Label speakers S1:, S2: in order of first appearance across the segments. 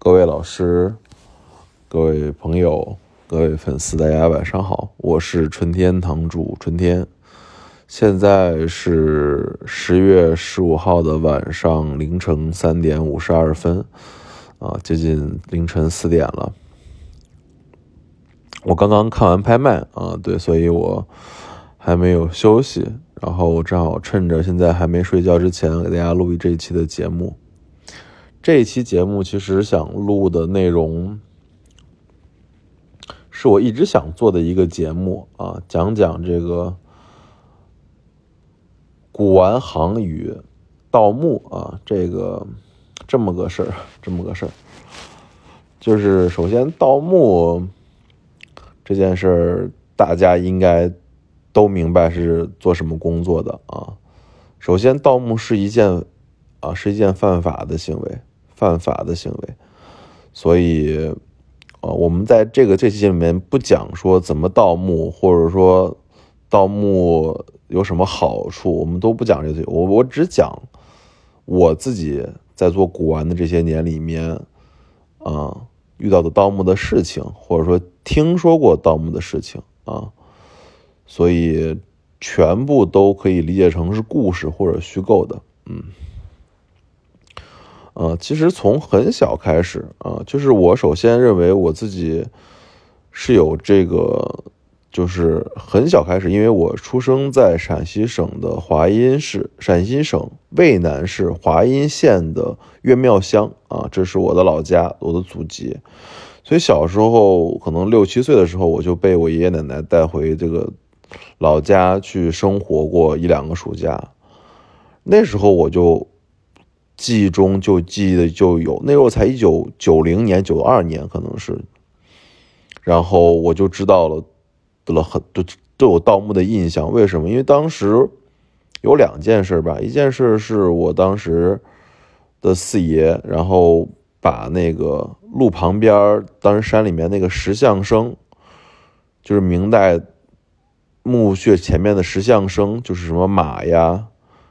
S1: 各位老师、各位朋友、各位粉丝，大家晚上好，我是春天堂主春天。现在是十月十五号的晚上凌晨三点五十二分，啊，接近凌晨四点了。我刚刚看完拍卖啊，对，所以我还没有休息，然后我正好趁着现在还没睡觉之前，给大家录一这一期的节目。这一期节目其实想录的内容，是我一直想做的一个节目啊，讲讲这个古玩行与盗墓啊，这个这么个事儿，这么个事儿。就是首先，盗墓这件事儿，大家应该都明白是做什么工作的啊。首先，盗墓是一件啊，是一件犯法的行为。犯法的行为，所以，呃，我们在这个这期里面不讲说怎么盗墓，或者说盗墓有什么好处，我们都不讲这些。我我只讲我自己在做古玩的这些年里面，啊，遇到的盗墓的事情，或者说听说过盗墓的事情啊，所以全部都可以理解成是故事或者虚构的，嗯。呃，其实从很小开始啊，就是我首先认为我自己是有这个，就是很小开始，因为我出生在陕西省的华阴市，陕西省渭南市华阴县的岳庙乡啊，这是我的老家，我的祖籍，所以小时候可能六七岁的时候，我就被我爷爷奶奶带回这个老家去生活过一两个暑假，那时候我就。记忆中就记得就有，那时候才一九九零年、九二年可能是，然后我就知道了，得了很对对我盗墓的印象。为什么？因为当时有两件事吧，一件事是我当时的四爷，然后把那个路旁边当时山里面那个石像生，就是明代墓穴前面的石像生，就是什么马呀、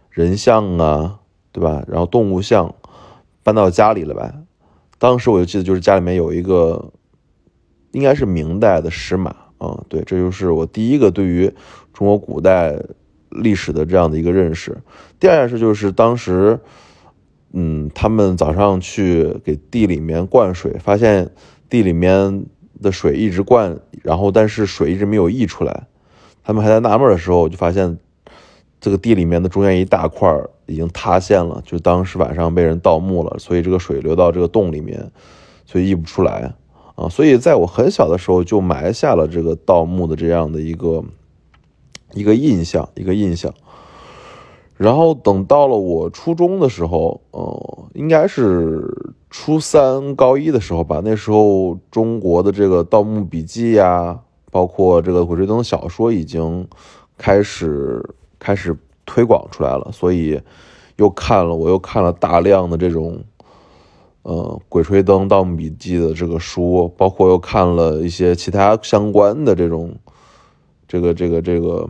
S1: 人像啊。对吧？然后动物像搬到家里了呗。当时我就记得，就是家里面有一个，应该是明代的石马啊。对，这就是我第一个对于中国古代历史的这样的一个认识。第二件事就是当时，嗯，他们早上去给地里面灌水，发现地里面的水一直灌，然后但是水一直没有溢出来。他们还在纳闷的时候，就发现。这个地里面的中间一大块已经塌陷了，就当时晚上被人盗墓了，所以这个水流到这个洞里面，所以溢不出来啊。所以在我很小的时候就埋下了这个盗墓的这样的一个一个印象，一个印象。然后等到了我初中的时候，呃，应该是初三高一的时候吧。那时候中国的这个《盗墓笔记》呀，包括这个《鬼吹灯》小说已经开始。开始推广出来了，所以又看了，我又看了大量的这种，呃，《鬼吹灯》《盗墓笔记》的这个书，包括又看了一些其他相关的这种，这个这个这个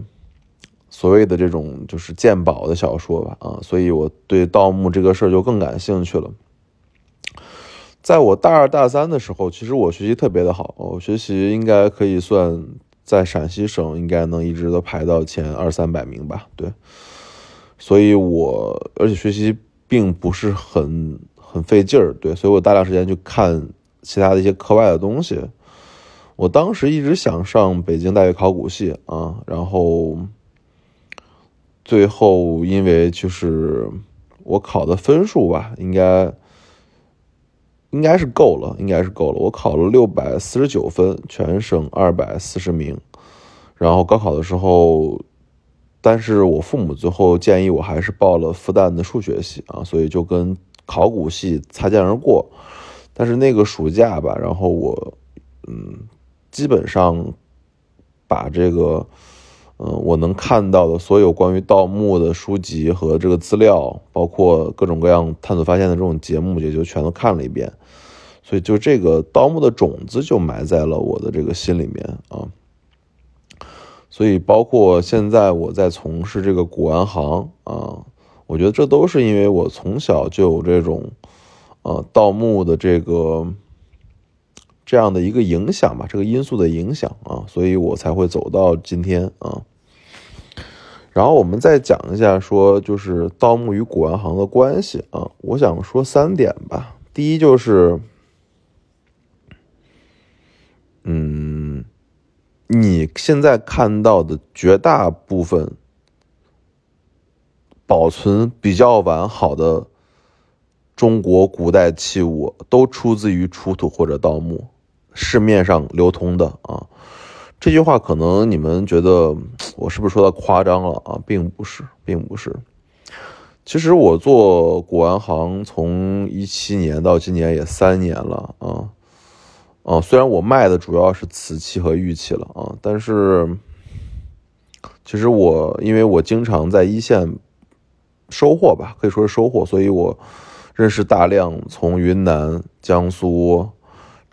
S1: 所谓的这种就是鉴宝的小说吧，啊，所以我对盗墓这个事儿就更感兴趣了。在我大二大三的时候，其实我学习特别的好，我学习应该可以算。在陕西省应该能一直都排到前二三百名吧，对，所以我而且学习并不是很很费劲儿，对，所以我大量时间去看其他的一些课外的东西。我当时一直想上北京大学考古系啊，然后最后因为就是我考的分数吧，应该。应该是够了，应该是够了。我考了六百四十九分，全省二百四十名。然后高考的时候，但是我父母最后建议我还是报了复旦的数学系啊，所以就跟考古系擦肩而过。但是那个暑假吧，然后我嗯，基本上把这个。嗯，我能看到的所有关于盗墓的书籍和这个资料，包括各种各样探索发现的这种节目，也就全都看了一遍。所以，就这个盗墓的种子就埋在了我的这个心里面啊。所以，包括现在我在从事这个古玩行啊，我觉得这都是因为我从小就有这种啊盗墓的这个这样的一个影响吧，这个因素的影响啊，所以我才会走到今天啊。然后我们再讲一下，说就是盗墓与古玩行的关系啊，我想说三点吧。第一就是，嗯，你现在看到的绝大部分保存比较完好的中国古代器物，都出自于出土或者盗墓，市面上流通的啊。这句话可能你们觉得 我是不是说的夸张了啊？并不是，并不是。其实我做古玩行从一七年到今年也三年了啊，啊，虽然我卖的主要是瓷器和玉器了啊，但是其实我因为我经常在一线收获吧，可以说是收获，所以我认识大量从云南、江苏、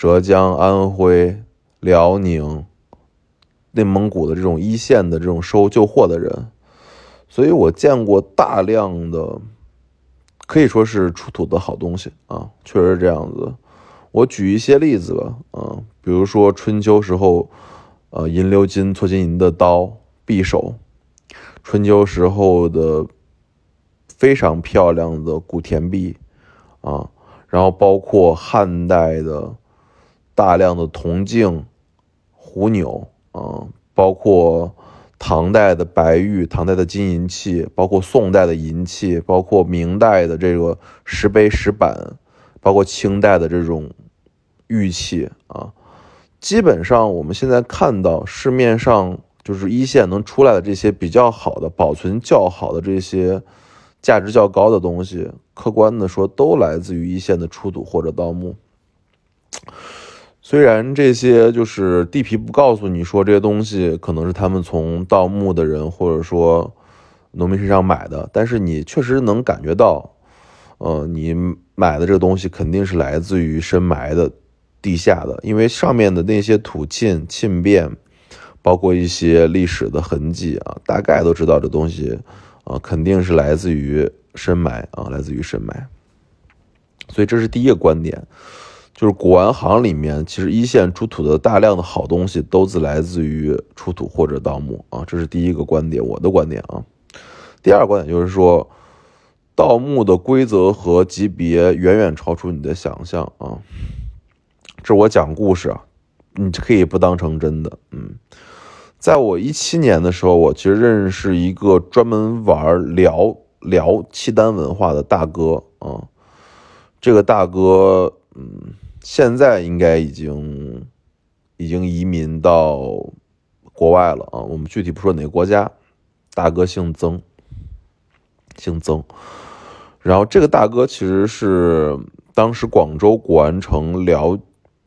S1: 浙江、安徽、辽宁。内蒙古的这种一线的这种收旧货的人，所以我见过大量的，可以说是出土的好东西啊，确实是这样子。我举一些例子吧，啊，比如说春秋时候，呃，银鎏金、错金银的刀、匕首，春秋时候的非常漂亮的古田币，啊，然后包括汉代的大量的铜镜、虎钮。啊，包括唐代的白玉、唐代的金银器，包括宋代的银器，包括明代的这个石碑、石板，包括清代的这种玉器啊，基本上我们现在看到市面上就是一线能出来的这些比较好的、保存较好的这些价值较高的东西，客观的说，都来自于一线的出土或者盗墓。虽然这些就是地皮不告诉你说这些东西可能是他们从盗墓的人或者说农民身上买的，但是你确实能感觉到，呃，你买的这个东西肯定是来自于深埋的地下的，因为上面的那些土沁、沁变，包括一些历史的痕迹啊，大概都知道这东西啊肯定是来自于深埋啊，来自于深埋，所以这是第一个观点。就是古玩行里面，其实一线出土的大量的好东西，都是来自于出土或者盗墓啊，这是第一个观点，我的观点啊。第二个观点就是说，盗墓的规则和级别远远超出你的想象啊。这我讲故事啊，你可以不当成真的。嗯，在我一七年的时候，我其实认识一个专门玩辽辽契丹文化的大哥啊，这个大哥，嗯。现在应该已经已经移民到国外了啊！我们具体不说哪个国家。大哥姓曾，姓曾。然后这个大哥其实是当时广州古玩城辽，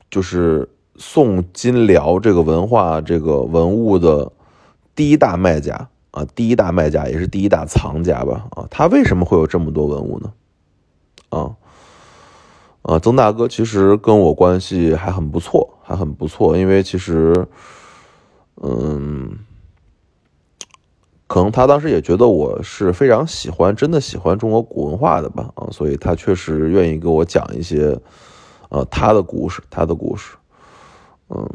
S1: 就是宋金辽这个文化这个文物的第一大卖家啊，第一大卖家也是第一大藏家吧啊！他为什么会有这么多文物呢？啊？啊，曾大哥其实跟我关系还很不错，还很不错。因为其实，嗯，可能他当时也觉得我是非常喜欢，真的喜欢中国古文化的吧，啊，所以他确实愿意给我讲一些，呃，他的故事，他的故事。嗯，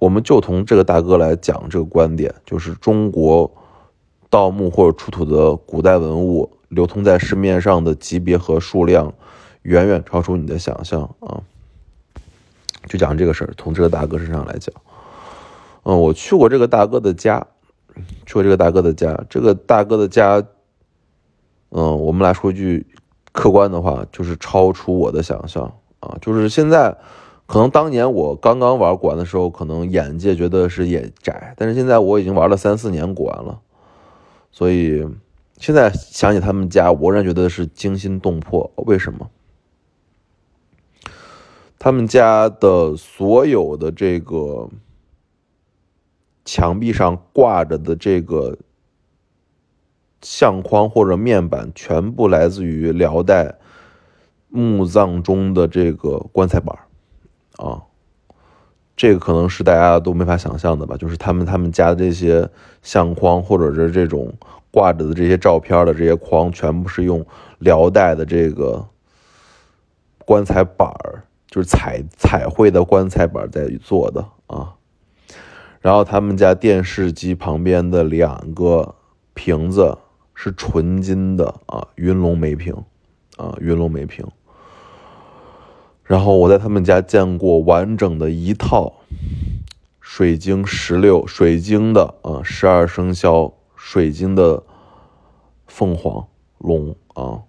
S1: 我们就从这个大哥来讲这个观点，就是中国盗墓或者出土的古代文物流通在市面上的级别和数量。远远超出你的想象啊！就讲这个事儿，从这个大哥身上来讲，嗯，我去过这个大哥的家，去过这个大哥的家，这个大哥的家，嗯，我们来说一句客观的话，就是超出我的想象啊！就是现在，可能当年我刚刚玩古玩的时候，可能眼界觉得是也窄，但是现在我已经玩了三四年古玩了，所以现在想起他们家，我仍然觉得是惊心动魄。为什么？他们家的所有的这个墙壁上挂着的这个相框或者面板，全部来自于辽代墓葬中的这个棺材板啊，这个可能是大家都没法想象的吧？就是他们他们家的这些相框，或者是这种挂着的这些照片的这些框，全部是用辽代的这个棺材板儿，就是彩彩绘的棺材板在做的啊。然后他们家电视机旁边的两个瓶子是纯金的啊，云龙梅瓶啊，云龙梅瓶。然后我在他们家见过完整的一套水晶石榴水晶的啊，十二生肖水晶的凤凰龙啊。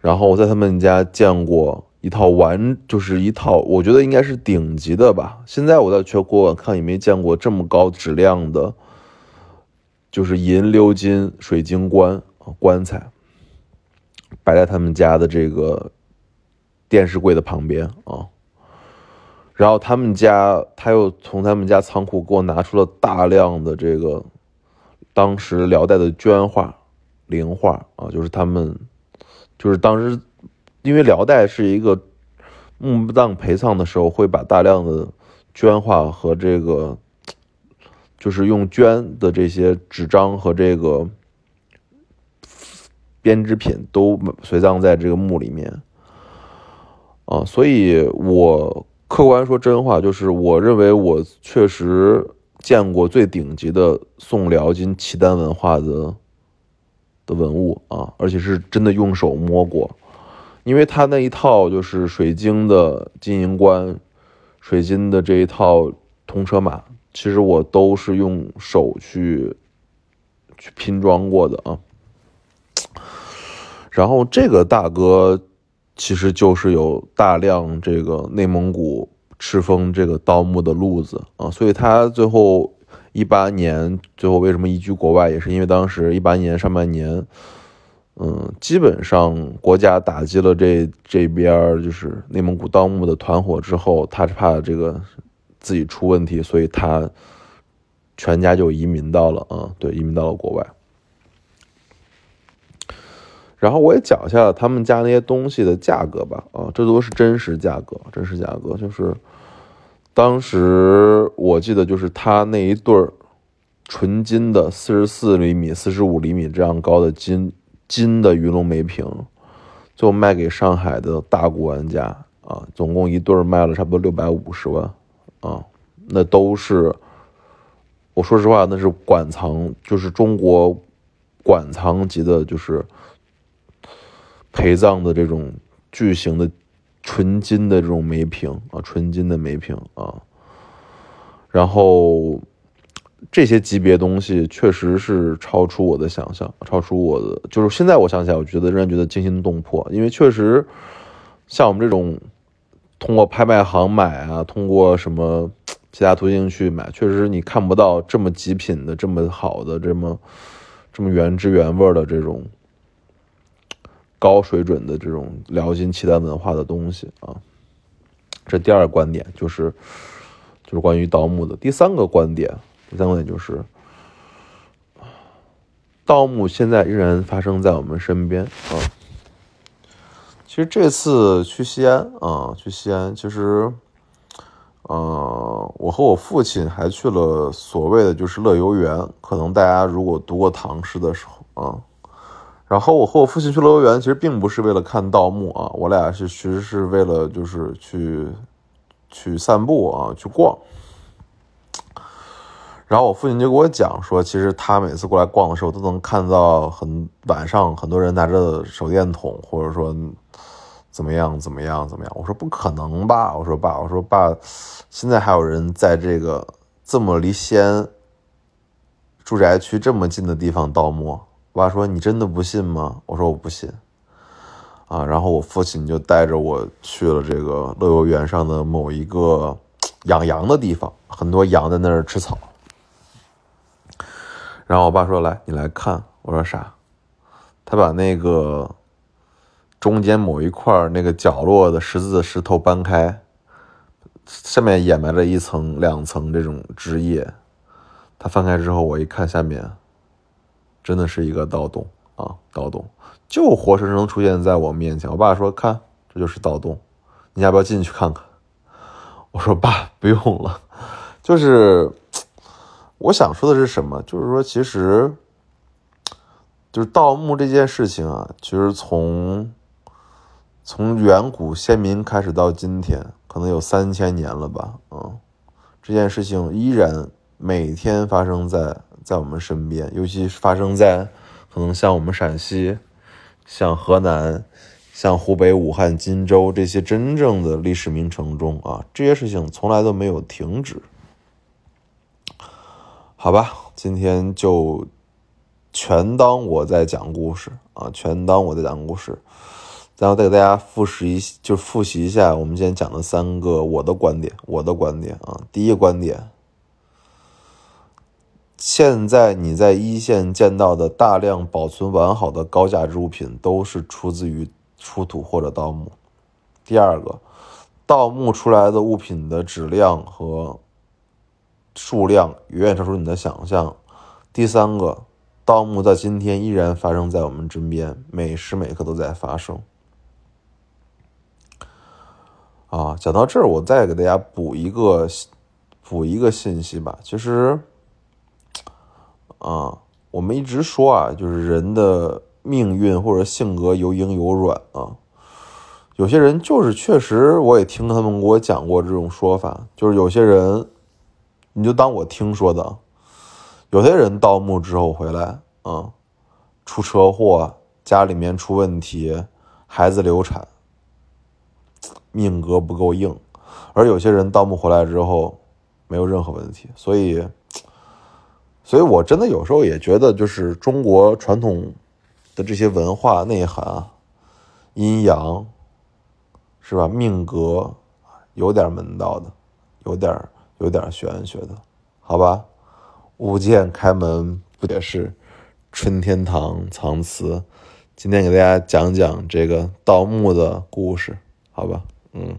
S1: 然后我在他们家见过。一套完就是一套，我觉得应该是顶级的吧。现在我在全国看也没见过这么高质量的，就是银鎏金水晶棺棺材，摆在他们家的这个电视柜的旁边啊。然后他们家他又从他们家仓库给我拿出了大量的这个当时辽代的绢画、陵画啊，就是他们就是当时。因为辽代是一个墓葬陪葬的时候，会把大量的绢画和这个，就是用绢的这些纸张和这个编织品都随葬在这个墓里面啊，所以我客观说真话，就是我认为我确实见过最顶级的宋辽金契丹文化的的文物啊，而且是真的用手摸过。因为他那一套就是水晶的金银棺，水晶的这一套铜车马，其实我都是用手去去拼装过的啊。然后这个大哥其实就是有大量这个内蒙古赤峰这个盗墓的路子啊，所以他最后一八年最后为什么移居国外，也是因为当时一八年上半年。嗯，基本上国家打击了这这边就是内蒙古盗墓的团伙之后，他是怕这个自己出问题，所以他全家就移民到了啊，对，移民到了国外。然后我也讲一下他们家那些东西的价格吧，啊，这都是真实价格，真实价格就是当时我记得就是他那一对儿纯金的四十四厘米、四十五厘米这样高的金。金的鱼龙梅瓶，最后卖给上海的大古玩家啊，总共一对卖了差不多六百五十万啊，那都是，我说实话，那是馆藏，就是中国馆藏级的，就是陪葬的这种巨型的纯金的这种梅瓶啊，纯金的梅瓶啊，然后。这些级别东西确实是超出我的想象，超出我的，就是现在我想起来，我觉得仍然觉得惊心动魄。因为确实，像我们这种通过拍卖行买啊，通过什么其他途径去买，确实你看不到这么极品的、这么好的、这么这么原汁原味的这种高水准的这种辽金契丹文化的东西啊。这第二个观点就是，就是关于盗墓的。第三个观点。第三个点就是，盗墓现在依然发生在我们身边啊。其实这次去西安啊，去西安，其实，呃，我和我父亲还去了所谓的就是乐游园。可能大家如果读过唐诗的时候啊，然后我和我父亲去乐游园，其实并不是为了看盗墓啊，我俩是其实是为了就是去去散步啊，去逛。然后我父亲就给我讲说，其实他每次过来逛的时候，都能看到很晚上很多人拿着手电筒，或者说怎么样怎么样怎么样。我说不可能吧，我说爸，我说爸，现在还有人在这个这么离西安住宅区这么近的地方盗墓。我爸说你真的不信吗？我说我不信。啊，然后我父亲就带着我去了这个乐游园上的某一个养羊的地方，很多羊在那儿吃草。然后我爸说：“来，你来看。”我说：“啥？”他把那个中间某一块那个角落的十字石头搬开，下面掩埋了一层、两层这种枝叶。他翻开之后，我一看，下面真的是一个盗洞啊！盗洞就活生生出现在我面前。我爸说：“看，这就是盗洞，你要不要进去看看？” 我说：“爸，不用了，就是。”我想说的是什么？就是说，其实，就是盗墓这件事情啊，其实从从远古先民开始到今天，可能有三千年了吧，嗯，这件事情依然每天发生在在我们身边，尤其是发生在可能像我们陕西、像河南、像湖北武汉、荆州这些真正的历史名城中啊，这些事情从来都没有停止。好吧，今天就全当我在讲故事啊，全当我在讲故事。然后再给大家复习一，就复习一下我们今天讲的三个我的观点。我的观点啊，第一个观点，现在你在一线见到的大量保存完好的高价值物品，都是出自于出土或者盗墓。第二个，盗墓出来的物品的质量和数量远远超出你的想象。第三个，盗墓在今天依然发生在我们身边，每时每刻都在发生。啊，讲到这儿，我再给大家补一个补一个信息吧。其实，啊，我们一直说啊，就是人的命运或者性格有硬有软啊。有些人就是确实，我也听他们给我讲过这种说法，就是有些人，你就当我听说的，有些人盗墓之后回来，啊，出车祸，家里面出问题，孩子流产。命格不够硬，而有些人盗墓回来之后没有任何问题，所以，所以我真的有时候也觉得，就是中国传统的这些文化内涵，阴阳是吧？命格有点门道的，有点有点玄学的，好吧？物件开门不也是春天堂藏词？今天给大家讲讲这个盗墓的故事，好吧？嗯。